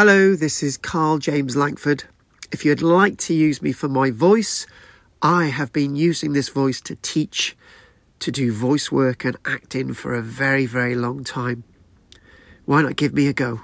Hello, this is Karl James Langford. If you'd like to use me for my voice, I have been using this voice to teach, to do voice work and acting for a very, very long time. Why not give me a go?